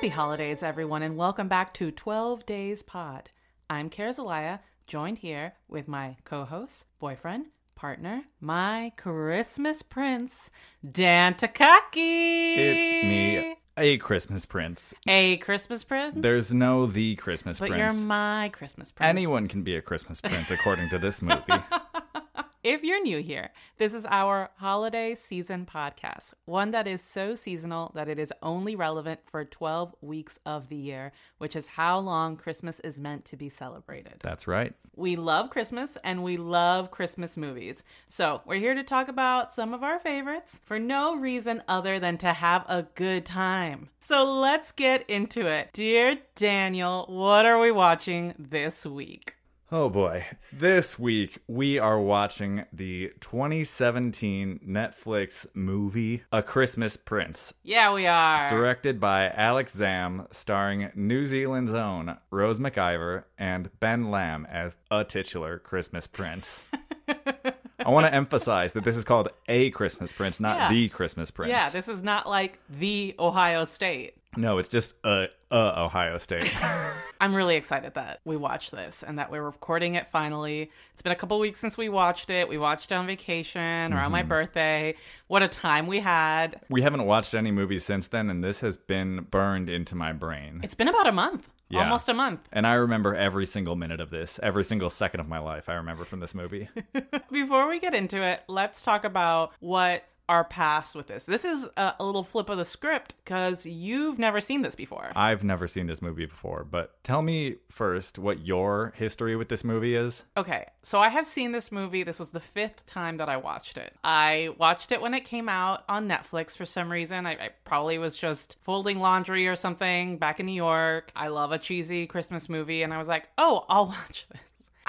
Happy holidays, everyone, and welcome back to 12 Days Pod. I'm Kara joined here with my co host, boyfriend, partner, my Christmas prince, Dan Takaki. It's me, a Christmas prince. A Christmas prince? There's no the Christmas but prince. you're my Christmas prince. Anyone can be a Christmas prince according to this movie. If you're new here, this is our holiday season podcast, one that is so seasonal that it is only relevant for 12 weeks of the year, which is how long Christmas is meant to be celebrated. That's right. We love Christmas and we love Christmas movies. So, we're here to talk about some of our favorites for no reason other than to have a good time. So, let's get into it. Dear Daniel, what are we watching this week? Oh boy. This week we are watching the 2017 Netflix movie A Christmas Prince, Yeah, we are. directed by Alex Zamm, starring New Zealand's own Rose McIver and Ben Lamb as a titular Christmas Prince. I want to emphasize that this is called A Christmas Prince, not Yeah. the Christmas Prince. Yeah, this is not like the Ohio State. No, it's just a, Ohio State. I'm really excited that we watched this and that we're recording it finally. It's been a couple weeks since we watched it. We watched it on vacation around my mm-hmm. birthday. What a time we had. we haven't watched any movies since then, and this has been burned into my brain. It's been about a month. Yeah. Almost a month. And I remember every single minute of this, every single second of my life. I remember from this movie. Before we get into it, let's talk about what our past with this. This is a, a little flip of the script because you've never seen this before. I've never seen this movie before, but tell me first what your history with this movie is. Okay, so I have seen this movie. This was the fifth time that I watched it. I watched it when it came out on Netflix for some reason. I, I probably was just folding laundry or something back in New York. I love a cheesy Christmas movie, and I was like, oh, I'll watch this.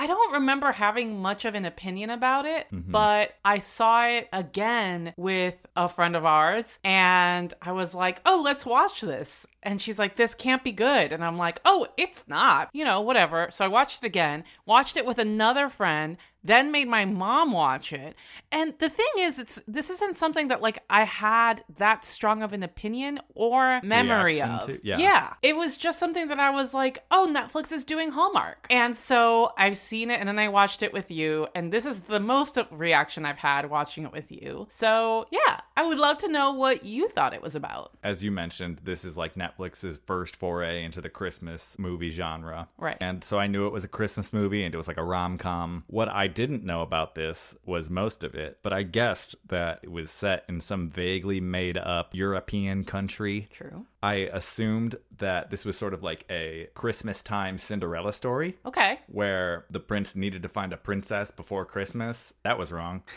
I don't remember having much of an opinion about it, mm-hmm. but I saw it again with a friend of ours, and I was like, oh, let's watch this. And she's like, this can't be good. And I'm like, oh, it's not, you know, whatever. So I watched it again, watched it with another friend, then made my mom watch it. And the thing is, it's this isn't something that like I had that strong of an opinion or memory Reaction of. to- yeah. yeah. It was just something that I was like, oh, Netflix is doing Hallmark. And so I've seen it and then I watched it with you. And this is the most reaction I've had watching it with you. So yeah, I would love to know what you thought it was about. As you mentioned, this is like Netflix's first foray into the Christmas movie genre. Right. And so I knew it was a Christmas movie and it was like a rom com. What I didn't know about this was most of it, but I guessed that it was set in some vaguely made up European country. True. I assumed that this was sort of like a Christmas time Cinderella story Okay. where the prince needed to find a princess before Christmas. That was wrong.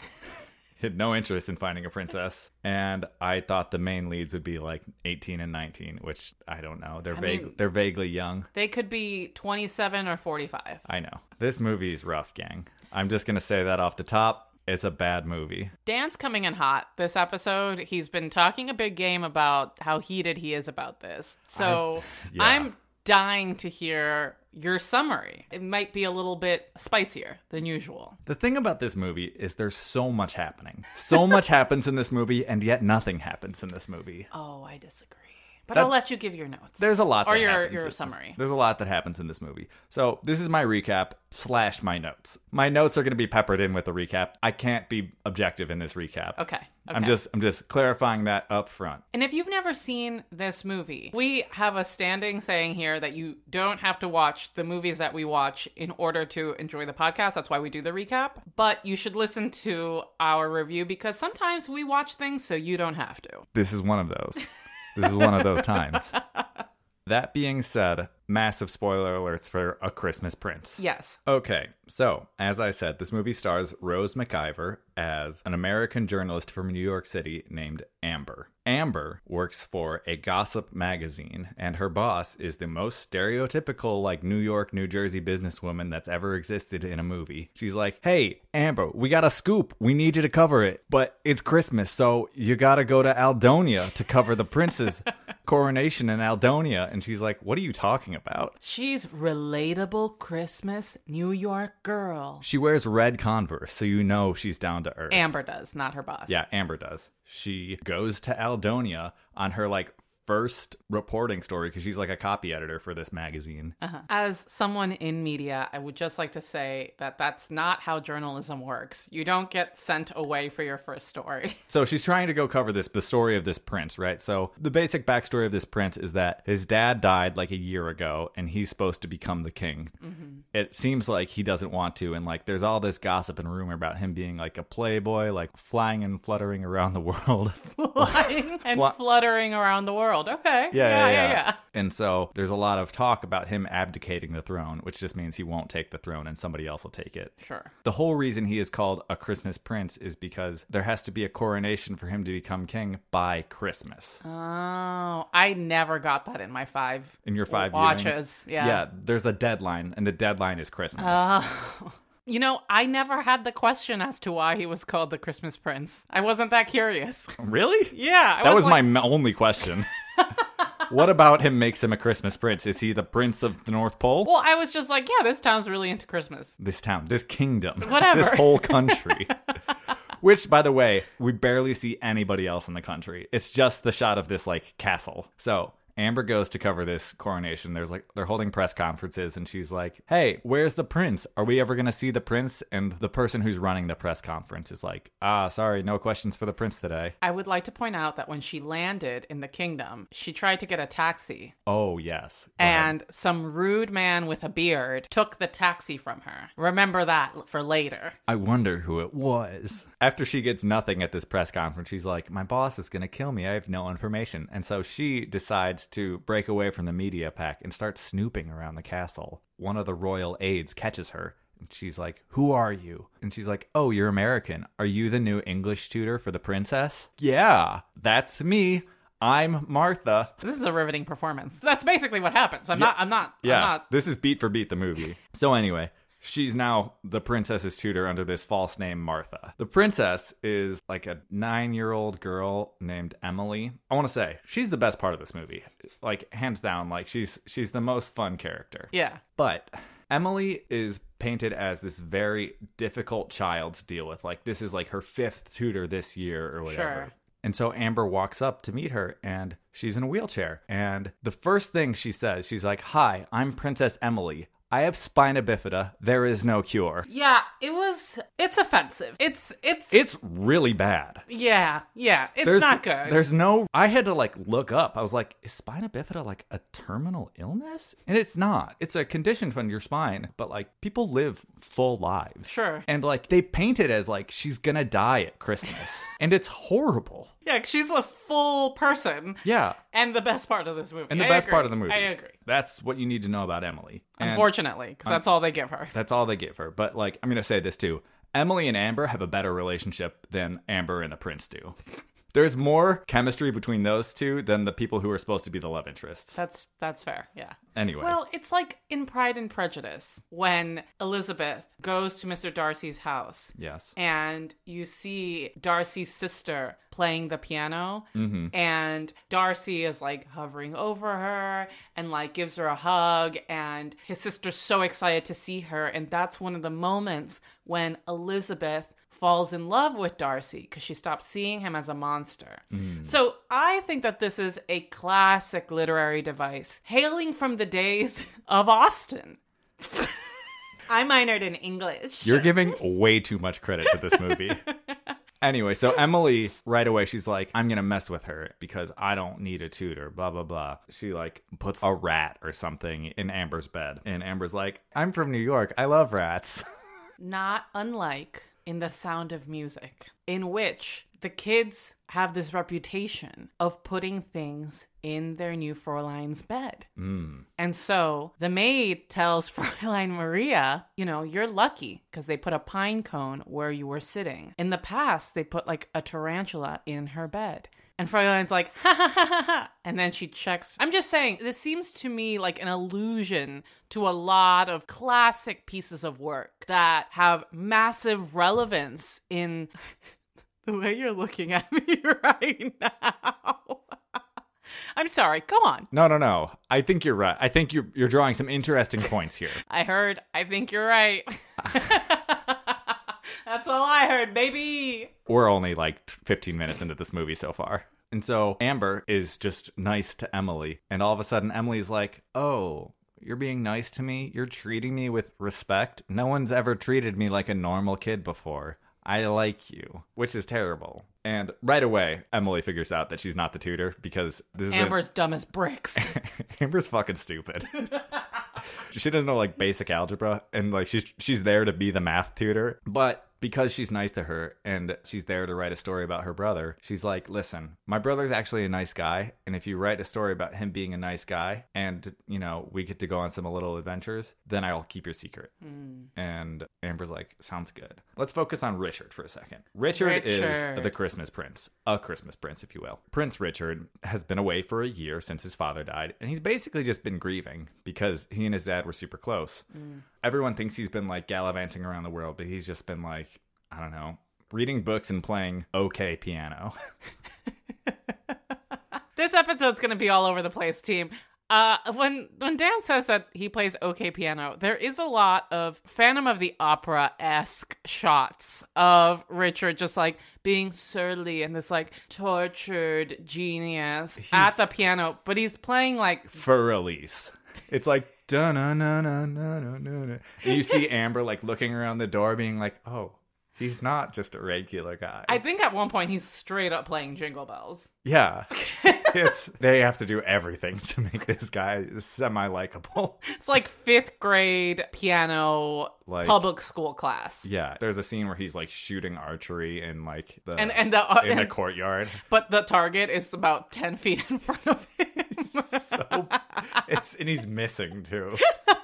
Had no interest in finding a princess. And I thought the main leads would be like 18 and 19, which I don't know. They're vague mean- they're vaguely young. They could be 27 or 45. I know. This movie is rough, gang. I'm just going to say that off the top. It's a bad movie. Dan's coming in hot this episode. He's been talking a big game about how heated he is about this. So yeah. I'm dying to hear your summary. It might be a little bit spicier than usual. The thing about this movie is there's so much happening. So much happens in this movie, and yet nothing happens in this movie. Oh, I disagree. But That- I'll let you give your notes. There's a lot or that your happens your summary. There's a lot that happens in this movie. So this is my recap slash my notes. My notes are going to be peppered in with the recap. I can't be objective in this recap. Okay. I'm just I'm just clarifying that up front. And if you've never seen this movie, we have a standing saying here that you don't have to watch the movies that we watch in order to enjoy the podcast. That's why we do the recap. But you should listen to our review because sometimes we watch things so you don't have to. This is one of those. This is one of those times. That being said, massive spoiler alerts for A Christmas Prince. Yes. Okay, so as I said, this movie stars Rose McIver as an American journalist from New York City named Amber. Amber works for a gossip magazine, and her boss is the most stereotypical, like New York, New Jersey businesswoman that's ever existed in a movie. She's like, Hey, Amber, we got a scoop. We need you to cover it, but it's Christmas, so you gotta go to Aldonia to cover the prince's coronation in Aldonia. And she's like, What are you talking about? She's relatable Christmas New York girl. She wears red Converse, so you know she's down to earth. Amber does, not her boss. yeah, Amber does. She goes to Aldonia on her like first reporting story because she's like a copy editor for this magazine. Uh-huh. As someone in media, I would just like to say that that's not how journalism works. You don't get sent away for your first story. So she's trying to go cover this the story of this prince, right? So the basic backstory of this prince is that his dad died like a year ago, and he's supposed to become the king. It seems like he doesn't want to, and like there's all this gossip and rumor about him being like a playboy, like flying and fluttering around the world. Flying and Fly- fluttering around the world. Okay. Yeah, yeah, yeah, And so there's a lot of talk about him abdicating the throne, which just means he won't take the throne and somebody else will take it. Sure. The whole reason he is called a Christmas prince is because there has to be a coronation for him to become king by Christmas. Oh, I never got that in my five. In your five watches. viewings. Yeah. Yeah, there's a deadline, and the deadline is Christmas. Oh. You know, I never had the question as to why he was called the Christmas Prince. I wasn't that curious. really? Yeah, I That was like- my only question. what about him makes him a Christmas prince? Is he the prince of the North Pole? Well, I was just like, yeah, this town's really into Christmas. this town, this kingdom, Whatever. this whole country. Which, by the way, we barely see anybody else in the country. It's just the shot of this like castle. So Amber goes to cover this coronation. There's like they're holding press conferences, and she's like, "Hey, where's the prince? Are we ever gonna see the prince?" And the person who's running the press conference is like, "Ah, sorry, no questions for the prince today." I would like to point out that when she landed in the kingdom, she tried to get a taxi, Oh yes, Go ahead. and some rude man with a beard took the taxi from her. Remember that for later. I wonder who it was. After she gets nothing at this press conference, she's like, My boss is going to kill me. I have no information. And so she decides to break away from the media pack and start snooping around the castle. One of the royal aides catches her. And she's like, Who are you? And she's like, Oh, you're American. Are you the new English tutor for the princess? Yeah, that's me. I'm Martha. This is a riveting performance. That's basically what happens. I'm not. I'm not. Yeah, I'm not. this is beat for beat the movie. So anyway, she's now the princess's tutor under this false name Martha. The princess is like a 9-year-old girl named Emily. I want to say she's the best part of this movie. Like hands down, like she's she's the most fun character. Yeah. But Emily is painted as this very difficult child to deal with. Like this is like her fifth tutor this year or whatever. Sure. And so Amber walks up to meet her and she's in a wheelchair. And the first thing she says, she's like, Hi, I'm Princess Emily. I have spina bifida. There is no cure. Yeah. It was. It's offensive. It's. It's. It's really bad. yeah. Yeah. It's There's not good. There's no I had to like look up. I was like, is spina bifida like a terminal illness? And it's not. It's a condition from your spine, but like people live full lives. Sure. And like they paint it as like she's gonna die at Christmas. and it's horrible. Yeah, she's a full person. Yeah. And the best part of this movie. And the I best agree. part of the movie. I agree. That's what you need to know about Emily. And Unfortunately, because that's all they give her. That's all they give her. But like I'm gonna say this too. Emily and Amber have a better relationship than Amber and the prince do. There's more chemistry between those two than the people who are supposed to be the love interests. That's that's fair. Yeah. Anyway. Well, it's like in Pride and Prejudice when Elizabeth goes to Mr. Darcy's house yes. and you see Darcy's sister playing the piano Mm-hmm. and Darcy is like hovering over her and like gives her a hug and his sister's so excited to see her and that's one of the moments when Elizabeth falls in love with Darcy because she stops seeing him as a monster. Mm. So I think that this is a classic literary device hailing from the days of Austen. I minored in English. You're giving way too much credit to this movie. Anyway, so Emily right away she's like, I'm gonna mess with her because I don't need a tutor, blah blah blah. She like puts a rat or something in Amber's bed. And Amber's like, I'm from New York. I love rats. Not unlike in The Sound of Music, in which the kids have this reputation of putting things in their new Fräulein's bed. Mm. And so the maid tells Fräulein Maria, you know, you're lucky because they put a pine cone where you were sitting. In the past, they put like a tarantula in her bed. And Fräulein's like, ha ha ha ha ha. And then she checks. I'm just saying, this seems to me like an allusion to a lot of classic pieces of work that have massive relevance in the way you're looking at me right now. I'm sorry. Go on. No, no, no. I think you're right. I think you're you're drawing some interesting points here. I heard. I think you're right. That's all I heard, baby. We're only like 15 minutes into this movie so far. And so Amber is just nice to Emily. And all of a sudden, Emily's like, oh, you're being nice to me. You're treating me with respect. No one's ever treated me like a normal kid before. I like you, which is terrible. And right away, Emily figures out that she's not the tutor because this is Amber's dumb as bricks. Amber's fucking stupid. she doesn't know like basic algebra and like she's she's there to be the math tutor, but because she's nice to her and she's there to write a story about her brother, she's like, "Listen, my brother's actually a nice guy, and if you write a story about him being a nice guy and, you know, we get to go on some little adventures, then I'll keep your secret." Hmm. And Amber's like, "Sounds good." Let's focus on Richard for a second. Richard, is the Christmas prince, a Christmas prince, if you will. Prince Richard has been away for a year since his father died, and he's basically just been grieving because he and his dad were super close. Hmm. Everyone thinks he's been like gallivanting around the world, but he's just been like, I don't know, reading books and playing okay piano. this episode's gonna be all over the place, team. Uh, when when Dan says that he plays okay piano, there is a lot of Phantom of the Opera esque shots of Richard just like being surly and this like tortured genius at the piano, but he's playing like for release. It's like na na na na na na. You see Amber like looking around the door, being like, "Oh, he's not just a regular guy." I think at one point he's straight up playing Jingle Bells. yeah, it's they have to do everything to make this guy semi likable. It's like fifth grade piano Like- public school class. Yeah, there's a scene where he's like shooting archery in like the And and the uh, in the and- courtyard. but the target is about ten feet in front of him. so it's and he's missing too.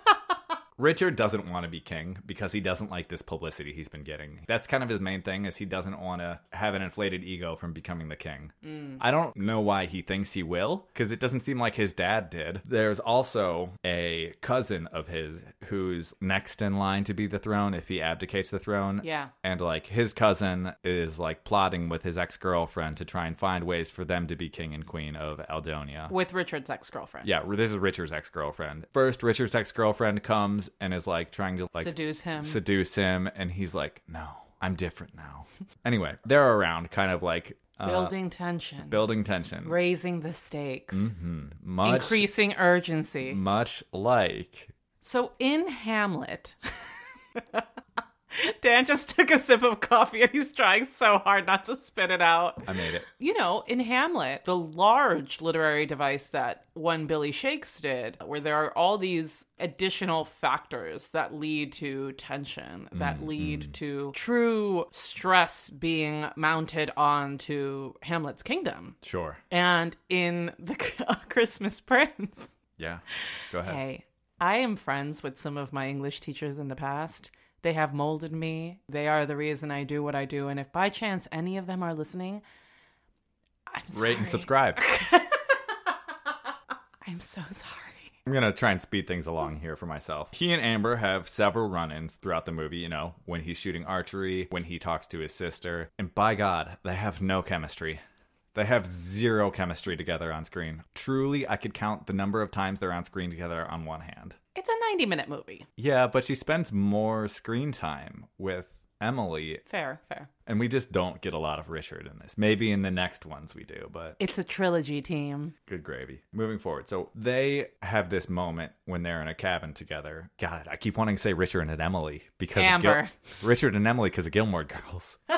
Richard doesn't want to be king because he doesn't like this publicity he's been getting. That's kind of his main thing is he doesn't want to have an inflated ego from becoming the king. Mm. I don't know why he thinks he will because it doesn't seem like his dad did. There's also a cousin of his who's next in line to be the throne if he abdicates the throne. Yeah. And like his cousin is like plotting with his ex-girlfriend to try and find ways for them to be king and queen of Aldonia. with Richard's ex girlfriend. Yeah, this is Richard's ex girlfriend. First, Richard's ex girlfriend comes and is like trying to like Seduce him. seduce him, and he's like, "No, I'm different now." anyway, they're around, kind of like uh, building tension, building tension, raising the stakes, much increasing urgency. much like So in Hamlet, Dan just took a sip of coffee and he's trying so hard not to spit it out. I made it. You know, in Hamlet, the large literary device that one Billy Shakes did, where there are all these additional factors that lead to tension, that mm, lead mm. to true stress being mounted onto Hamlet's kingdom. Sure. And in The Christmas Prince, Yeah. Go ahead. Hey, I am friends with some of my English teachers in the past. They have molded me. They are the reason I do what I do. And if by chance any of them are listening, I'm sorry. Rate and subscribe. I'm so sorry. I'm gonna try and speed things along here for myself. He and Amber have several run-ins throughout the movie. You know, when he's shooting archery, when he talks to his sister, and by God, they have no chemistry. They have zero chemistry together on screen. Truly, I could count the number of times they're on screen together on one hand. It's a 90 minute movie. Yeah, but she spends more screen time with Emily, Fair, fair. and we just don't get a lot of Richard in this. Maybe in the next ones we do, but It's a trilogy team. Good gravy. Moving forward. So they have this moment when they're in a cabin together. God, I keep wanting to say Richard and Emily because Of Amber. Gil- Richard and Emily because of Gilmore Girls.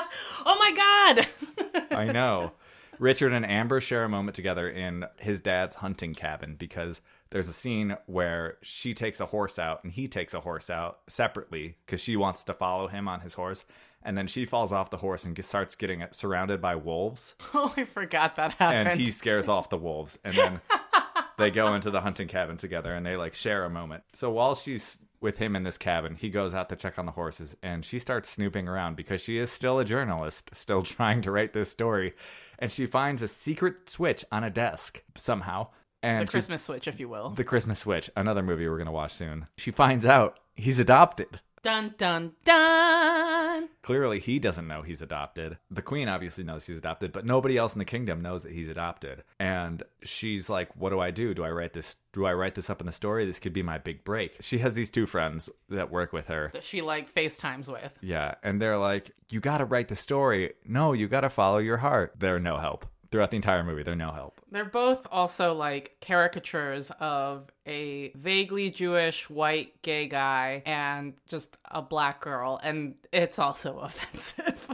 Oh my God! I know. Richard and Amber share a moment together in his dad's hunting cabin because there's a scene where she takes a horse out and he takes a horse out separately because she wants to follow him on his horse. And then she falls off the horse and starts getting surrounded by wolves. oh, I forgot that happened. and he scares off the wolves and then they go into the hunting cabin together and they like share a moment so while she's with him in this cabin he goes out to check on the horses and she starts snooping around because she is still a journalist still trying to write this story and she finds a secret switch on a desk somehow. And the Christmas switch, if you will. the christmas switch another movie we're going to watch soon. She finds out he's adopted Dun dun dun! Clearly, he doesn't know he's adopted. The queen obviously knows he's adopted, but nobody else in the kingdom knows that he's adopted. And she's like, "What do I do? Do I write this? Do I write this up in the story? This could be my big break." She has these two friends that work with her. That she like FaceTimes with. Yeah, and they're like, "You got to write the story. No, you got to follow your heart." They're no help. Throughout the entire movie. They're no help. They're both also like caricatures of a vaguely Jewish white gay guy and just a black girl, and it's also offensive.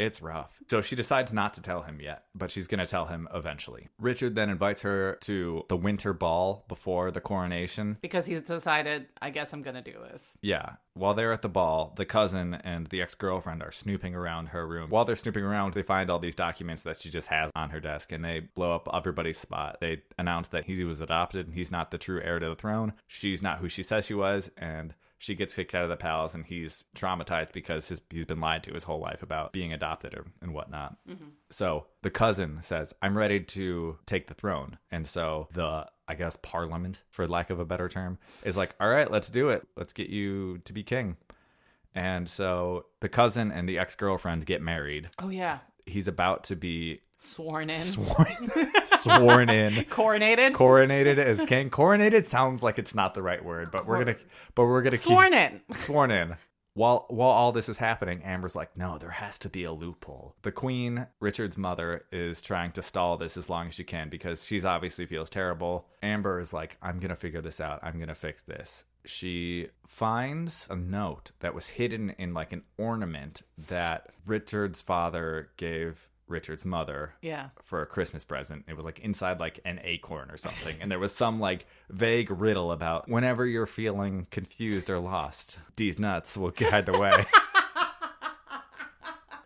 It's rough. So she decides not to tell him yet, but she's going to tell him eventually. Richard then invites her to the winter ball before the coronation. because he's decided, I guess I'm gonna do this. Yeah. While they're at the ball, the cousin and the ex girlfriend are snooping around her room. While they're snooping around, they find all these documents that she just has on her desk and they blow up everybody's spot. They announce that he was adopted and he's not the true heir to the throne. She's not who she says she was, and she gets kicked out of the palace and he's traumatized because his, he's been lied to his whole life about being adopted or, and whatnot. Mm-hmm. So the cousin says, I'm ready to take the throne. And so the, I guess, parliament, for lack of a better term, is like, all right, let's do it. Let's get you to be king. And so the cousin and the ex girlfriend get married. Oh yeah, He's about to be sworn in, sworn, sworn in. coronated, Coronated as king. Coronated sounds like it's not the right word, but we're gonna, but we're gonna keep sworn in. sworn in. While while all this is happening, Amber's like, no, there has to be a loophole. The queen, Richard's mother, is trying to stall this as long as she can because she's obviously feels terrible. Amber is like, I'm gonna figure this out. I'm gonna fix this. She finds a note that was hidden in like an ornament that Richard's father gave Richard's mother Yeah. for a Christmas present. It was like inside like an acorn or something. And there was some like vague riddle about whenever you're feeling confused or lost, these nuts will guide the way.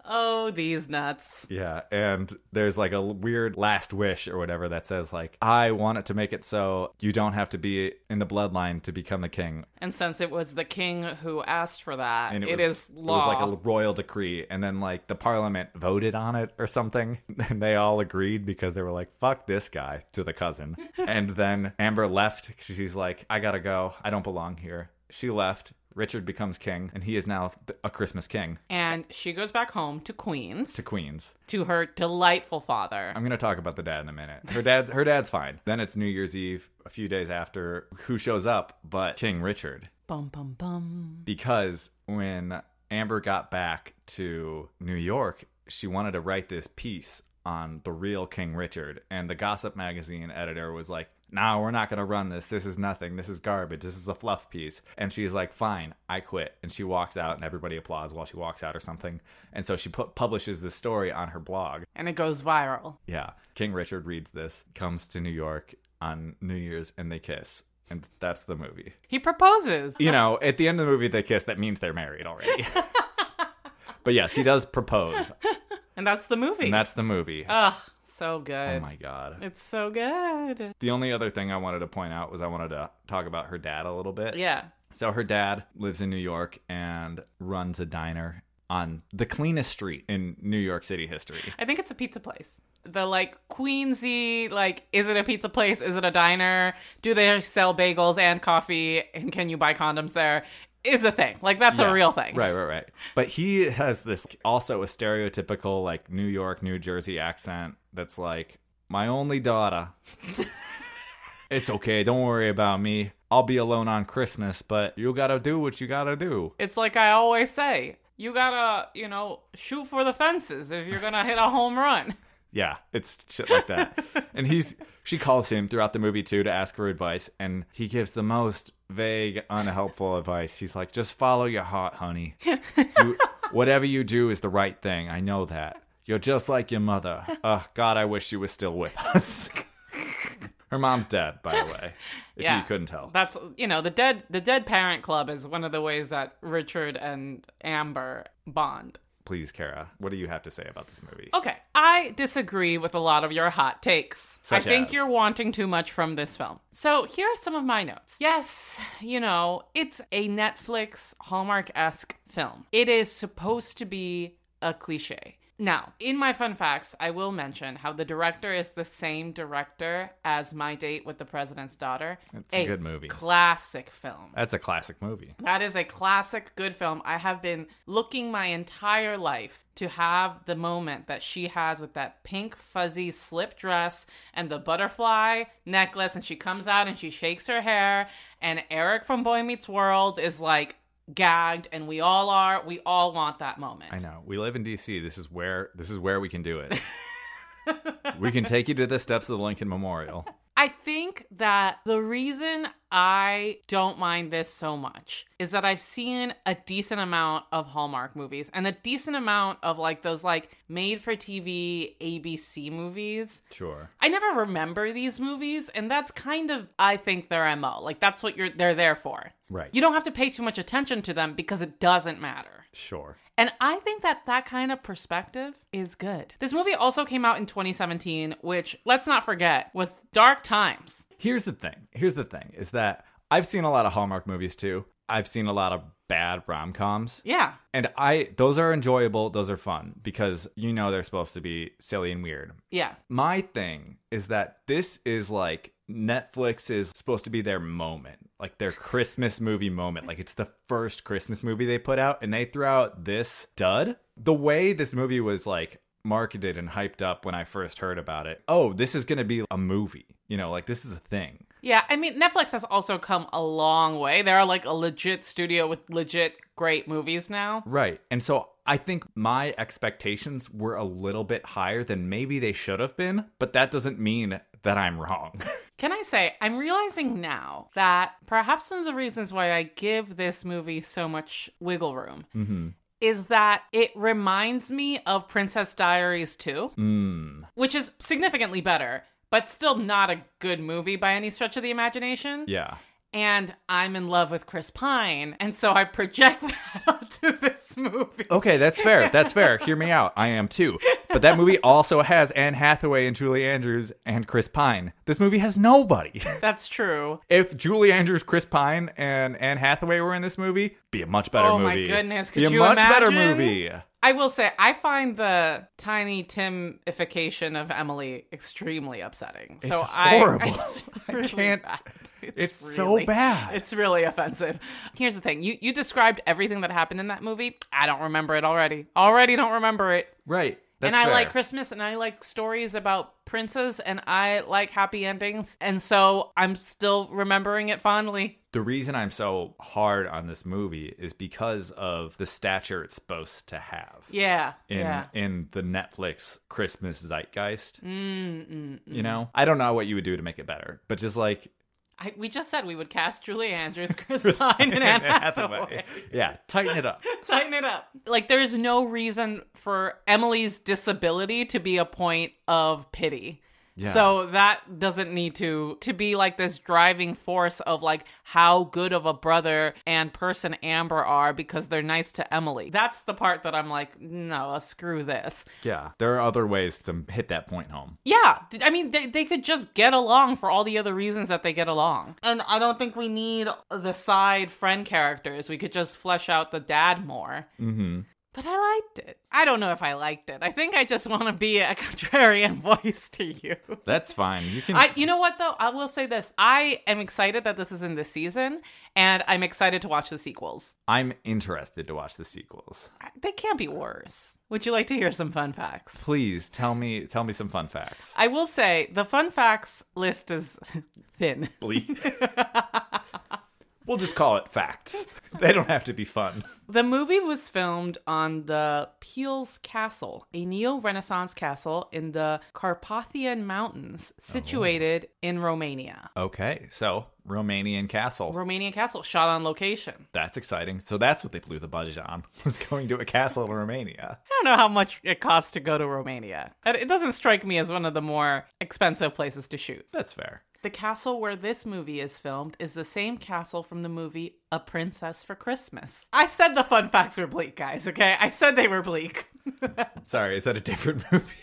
Oh, these nuts. yeah. And there's like a weird last wish or whatever that says like, I want it to make it so you don't have to be in the bloodline to become the king. And since it was the king who asked for that, And it was, is It was like a royal decree. And then like the parliament voted on it or something. And they all agreed because they were like, fuck this guy to the cousin. and then Amber left. She's like, I gotta go. I don't belong here. She left. Richard becomes king, and he is now th- a Christmas king and she goes back home to Queens to Queens. to her delightful father. I'm gonna talk about the dad in a minute. Her dad, her dad's fine. Then it's New Year's Eve, a few days after. Who shows up but King Richard? bum bum bum. because when Amber got back to New York, she wanted to write this piece on the real King Richard, and the Gossip magazine editor was like, "No, we're not going to run this. This is nothing. This is garbage. This is a fluff piece." And she's like, "Fine, I quit." And she walks out, and everybody applauds while she walks out or something. And so she put, publishes this story on her blog. And it goes viral. Yeah, King Richard reads this, comes to New York on New Year's, and they kiss. And that's the movie He proposes. you know, at the end of the movie they kiss, that means they're married already. but yes, he does propose. And that's the movie. And that's the movie. Ugh, so oh good. oh my god. It's so good. The only other thing I wanted to point out was I wanted to talk about her dad a little bit. Yeah. So her dad lives in New York and runs a diner on the cleanest street in New York City history. I think it's a pizza place. The like Queensy, like, is it a pizza place? Is it a diner? Do they sell bagels and coffee? And can you buy condoms there? Is a thing. Like, that's Yeah. a real thing. Right, right, right. But he has this also a stereotypical like New York, New Jersey accent that's like, my only daughter. it's okay, don't worry about me. I'll be alone on Christmas, but you gotta do what you gotta do. It's like I always say you gotta, you know, shoot for the fences if you're gonna hit a home run. Yeah, it's shit like that. and he's she calls him throughout the movie too to ask for advice, and he gives the most vague, unhelpful advice. He's like, "Just follow your heart, honey. You, whatever you do is the right thing. I know that. You're just like your mother. Oh God, I wish she was still with us." Her mom's dead, by the way. If Yeah. you couldn't tell. That's you know the dead the dead parent club is one of the ways that Richard and Amber bond. Please, Kara, what do you have to say about this movie? Okay, I disagree with a lot of your hot takes. Such I think as? you're wanting too much from this film. So here are some of my notes. Yes, you know, it's a Netflix Hallmark esque film. It is supposed to be a cliche. Now, in my fun facts, I will mention how the director is the same director as My Date with the President's Daughter. It's a good movie. Classic film. That's a classic movie. That is a classic good film. I have been looking my entire life to have the moment that she has with that pink fuzzy slip dress and the butterfly necklace and she comes out and she shakes her hair and Eric from Boy Meets World is like gagged and we all are we all want that moment. I know. We live in DC. This is where this is where we can do it. we can take you to the steps of the Lincoln Memorial. I think that the reason I don't mind this so much is that I've seen a decent amount of Hallmark movies and a decent amount of like those like made for TV ABC movies. Sure. I never remember these movies and that's kind of I think their MO. Like that's what you're they're there for. Right. You don't have to pay too much attention to them because it doesn't matter. Sure. And I think that that kind of perspective is good. This movie also came out in 2017, which let's not forget was dark times. Here's the thing. Here's the thing is that I've seen a lot of Hallmark movies too. I've seen a lot of bad rom-coms. Yeah. And I those are enjoyable, those are fun because you know they're supposed to be silly and weird. Yeah. My thing is that this is like Netflix is supposed to be their moment, like their Christmas movie moment. Like it's the first Christmas movie they put out, and they threw out this dud. The way this movie was like marketed and hyped up when I first heard about it. Oh, this is going to be a movie. You know, like this is a thing. Yeah, I mean, Netflix has also come a long way. They're like a legit studio with legit great movies now. Right. And so I think my expectations were a little bit higher than maybe they should have been, but that doesn't mean that I'm wrong. Can I say, I'm realizing now that perhaps one of the reasons why I give this movie so much wiggle room mm-hmm. is that it reminds me of Princess Diaries 2, mm. which is significantly better, but still not a good movie by any stretch of the imagination. Yeah. And I'm in love with Chris Pine, and so I project that onto this movie. Okay, that's fair. That's fair. Hear me out. I am too. But that movie also has Anne Hathaway and Julie Andrews and Chris Pine. This movie has nobody. That's true. If Julie Andrews, Chris Pine, and Anne Hathaway were in this movie, be a much better movie. Oh my goodness, could be a much better imagine? movie. I will say, I find the tiny Timification of Emily extremely upsetting. So It's I, horrible. it's I can't- bad. it's so really- bad. It's really offensive. Here's the thing: you you described everything that happened in that movie. I don't remember it already. Already don't remember it. Right. That's and I fair. like Christmas and I like stories about princes and I like happy endings. And so I'm still remembering it fondly. The reason I'm so hard on this movie is because of the stature it's supposed to have. Yeah. in yeah. in the Netflix Christmas zeitgeist. Mm, mm, You know, I don't know what you would do to make it better, but just like I, we just said we would cast Julie Andrews, Chris Pine, and Anne Hathaway. yeah, tighten it up. Tighten it up. Like, there's no reason for Emily's disability to be a point of pity. Yeah. So that doesn't need to to be like this driving force of like how good of a brother and person Amber are because they're nice to Emily. That's the part that I'm like, no, screw this. Yeah, there are other ways to hit that point home. Yeah, I mean, they, they could just get along for all the other reasons that they get along. And I don't think we need the side friend characters. We could just flesh out the dad more. Mm-hmm. But I liked it. I don't know if I liked it. I think I just want to be a contrarian voice to you. That's fine. You can. I, you know what though? I will say this: I am excited that this is in this season, and I'm excited to watch the sequels. I'm interested to watch the sequels. They can't be worse. Would you like to hear some fun facts? Please tell me tell me some fun facts. I will say the fun facts list is thin. Bleak. we'll just call it facts. They don't have to be fun. The movie was filmed on the Peels Castle, a neo Renaissance castle in the Carpathian Mountains, oh. situated in Romania. Okay, so Romanian castle. Romanian castle, shot on location. That's exciting. So that's what they blew the budget on. Was going to a castle in Romania. I don't know how much it costs to go to Romania. It it doesn't strike me as one of the more expensive places to shoot. That's fair. The castle where this movie is filmed is the same castle from the movie A Princess for Christmas. I said the fun facts were bleak, guys, okay? I said they were bleak. Sorry, is that a different movie?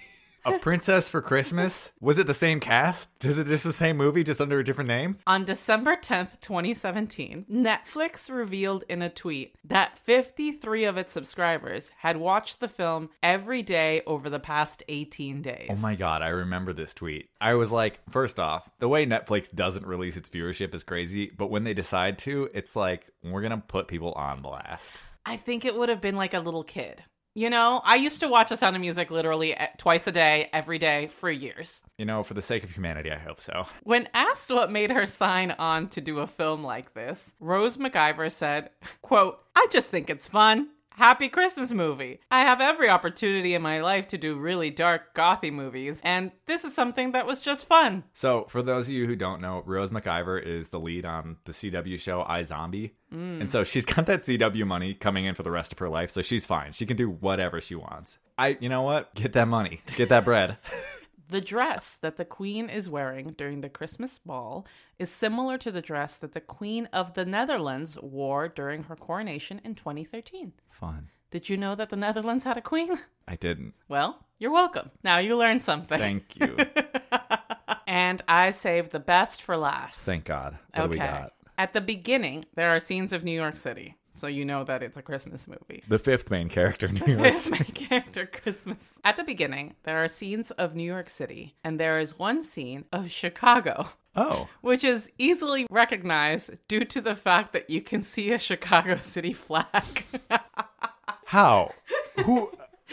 A Princess for Christmas? Was it the same cast? Is it just the same movie, just under a different name? On December 10th, 2017, Netflix revealed in a tweet that 53 of its subscribers had watched the film every day over the past 18 days. Oh my god, I remember this tweet. I was like, first off, the way Netflix doesn't release its viewership is crazy, but when they decide to, it's like, we're gonna put people on blast. I think it would have been like a little kid. You know, I used to watch The Sound of Music literally eh, twice a day, every day for years. You know, for the sake of humanity, I hope so. When asked what made her sign on to do a film like this, Rose McIver said, quote, I just think it's fun. Happy Christmas movie. I have every opportunity in my life to do really dark, gothy movies, and this is something that was just fun. So, for those of you who don't know, Rose McIver is the lead on the CW show *I iZombie. And so she's got that CW money coming in for the rest of her life, so she's fine. She can do whatever she wants. I, you know what? Get that money, get that bread. The dress that the Queen is wearing during the Christmas ball is similar to the dress that the Queen of the Netherlands wore during her coronation in 2013. Fun. Did you know that the Netherlands had a queen? I didn't. Well, you're welcome. Now you learned something. Thank you. and I saved the best for last. Thank God. What do we got? At the beginning, there are scenes of New York City, so you know that it's a Christmas movie. The fifth main character, New York There's City. my character Christmas. At the beginning, there are scenes of New York City, and there is one scene of Chicago, Oh, which is easily recognized due to the fact that you can see a Chicago City flag. how? Who?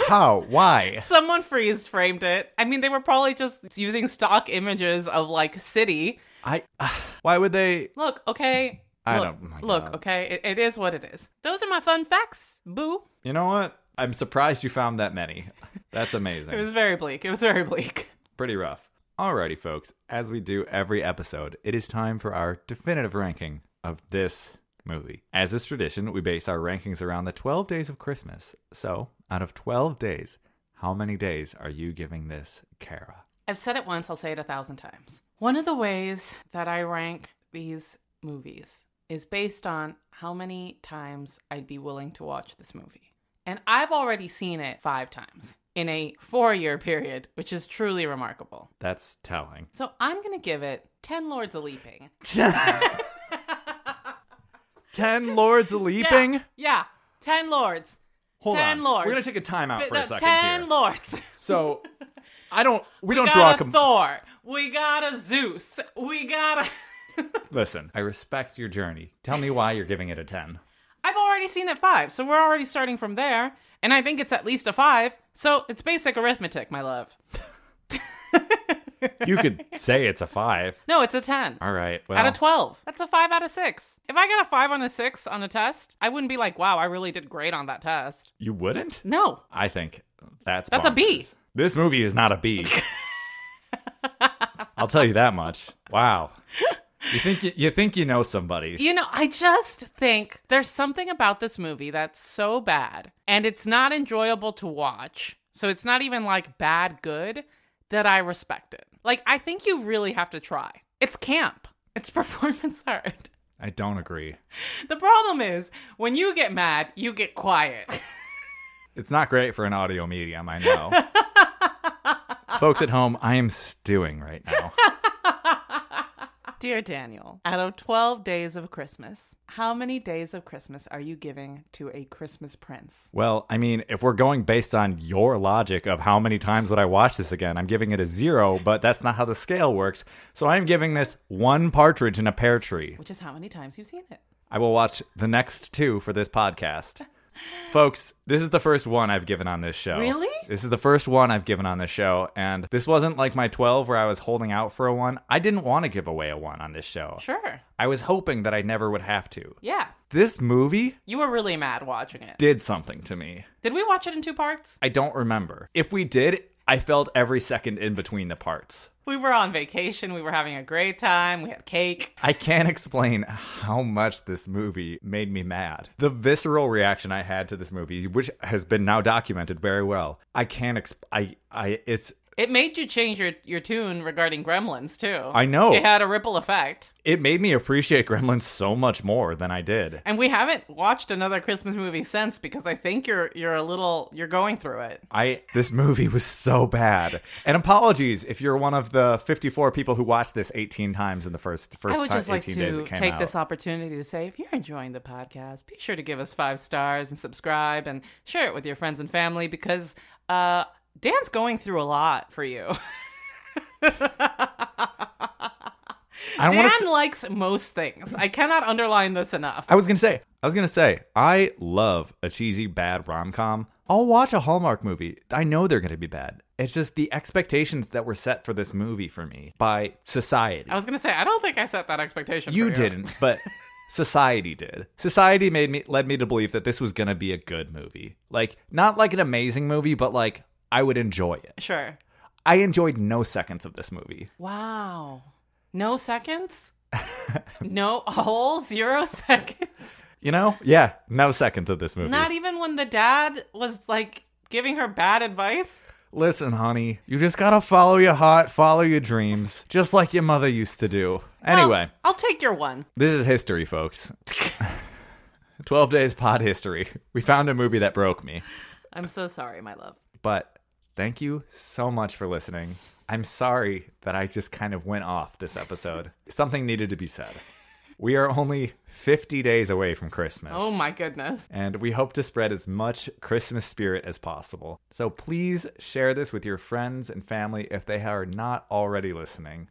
How? Why? Someone freeze framed it. I mean, they were probably just using stock images of like city. I. Uh, why would they? Look, okay. I look, don't- oh my look, okay. It, it is what it is. Those are my fun facts. Boo. You know what? I'm surprised you found that many. That's amazing. It was very bleak. It was very bleak. Pretty rough. Alrighty, folks. As we do every episode, it is time for our definitive ranking of this movie. As is tradition, we base our rankings around the 12 days of Christmas. So, out of 12 days, how many days are you giving this, Kara? I've said it once, I'll say it a thousand times. One of the ways that I rank these movies is based on how many times I'd be willing to watch this movie. And I've already seen it five times in a four year period, which is truly remarkable. That's telling. So I'm going to give it 10 Lords of Leaping. 10 Lords of Leaping? Yeah, yeah 10 Lords. Hold 10 on. lords. We're going to take a time out for No, a second 10 here. Lords. So, I don't, we don't we draw a got a com- Thor. We got a Zeus. We got a. Listen, I respect your journey. Tell me why you're giving it a 10. I've already seen it five, so we're already starting from there. And I think it's at least a five. So it's basic arithmetic, my love. You could say it's a 5. No, it's a 10. All right. Well, Out of 12. That's a 5 out of 6. If I got a 5 on a 6 on a test, I wouldn't be like, wow, I really did great on that test. you wouldn't? No. I think that's That's a B. This movie is not a B. I'll tell you that much. Wow. You think you, you think you know somebody? You know, I just think there's something about this movie that's so bad and it's not enjoyable to watch. So it's not even like bad good that I respect it. Like, I think you really have to try. It's camp, it's performance art. I don't agree. The problem is when you get mad, you get quiet. It's not great for an audio medium, I know. Folks at home, I am stewing right now. Dear Daniel, out of 12 days of Christmas, how many days of Christmas are you giving to a Christmas prince? Well, I mean, if we're going based on your logic of how many times would I watch this again, I'm giving it a zero, but that's not how the scale works. So I'm giving this one partridge in a pear tree. Which is how many times you've seen it. I will watch the next two for this podcast. Folks, this is the first one I've given on this show. Really? This is the first one I've given on this show, and this wasn't like my 12 where I was holding out for a one. I didn't want to give away a one on this show. Sure. I was hoping that I never would have to. Yeah. This movie You were really mad watching it. did something to me. Did we watch it in two parts? I don't remember. If we did, I felt every second in between the parts. We were on vacation. We were having a great time. We had cake. I can't explain how much this movie made me mad. The visceral reaction I had to this movie, which has been now documented very well, I can't. Exp- I. I. It's. It made you change your, your tune regarding Gremlins, too. I know. It had a ripple effect. It made me appreciate Gremlins so much more than I did. And we haven't watched another Christmas movie since because I think you're you're a little you're going through it. I. This movie was so bad. And apologies if you're one of the 54 people who watched this 18 times in the first first I would time just like 18 days to it came take out. this opportunity to say if you're enjoying the podcast, be sure to give us five stars and subscribe and share it with your friends and family because uh, Dan's going through a lot for you. I don't Dan to. likes most things. I cannot underline this enough. I was gonna say, I was gonna say, I love a cheesy bad rom com. I'll watch a Hallmark movie. I know they're gonna be bad. It's just the expectations that were set for this movie for me by society. I was gonna say I don't think I set that expectation. you for didn't, but Society did. Society made me led me to believe that this was gonna be a good movie. Like not like an amazing movie, but like I would enjoy it. Sure. I enjoyed no seconds of this movie. Wow. No seconds? no whole zero seconds? You know? Yeah, no seconds of this movie. Not even when the dad was like giving her bad advice? Listen, honey, you just gotta follow your heart, follow your dreams, just like your mother used to do. Anyway, Well, I'll take your one. this is history, folks. 12 days pod history. We found a movie that broke me. I'm so sorry, my love. But thank you so much for listening. I'm sorry that I just kind of went off this episode. Something needed to be said. We are only 50 days away from Christmas. Oh my goodness. and we hope to spread as much Christmas spirit as possible. So please share this with your friends and family if they are not already listening.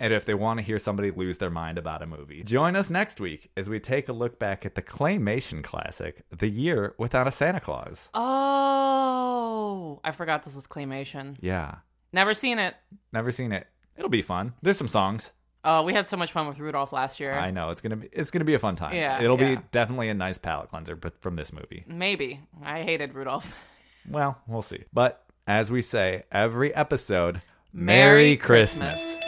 And if they want to hear somebody lose their mind about a movie, join us next week as we take a look back at the claymation classic, The Year Without a Santa Claus. Oh, I forgot this was claymation. Yeah, Never seen it. never seen it. It'll be fun. There's some songs. Oh, we had so much fun with Rudolph last year. I know it's gonna be it's gonna be a fun time. Yeah, it'll yeah. be definitely a nice palate cleanser, but from this movie. Maybe. I hated Rudolph. Well, we'll see. But as we say every episode, Merry Merry Christmas. Christmas.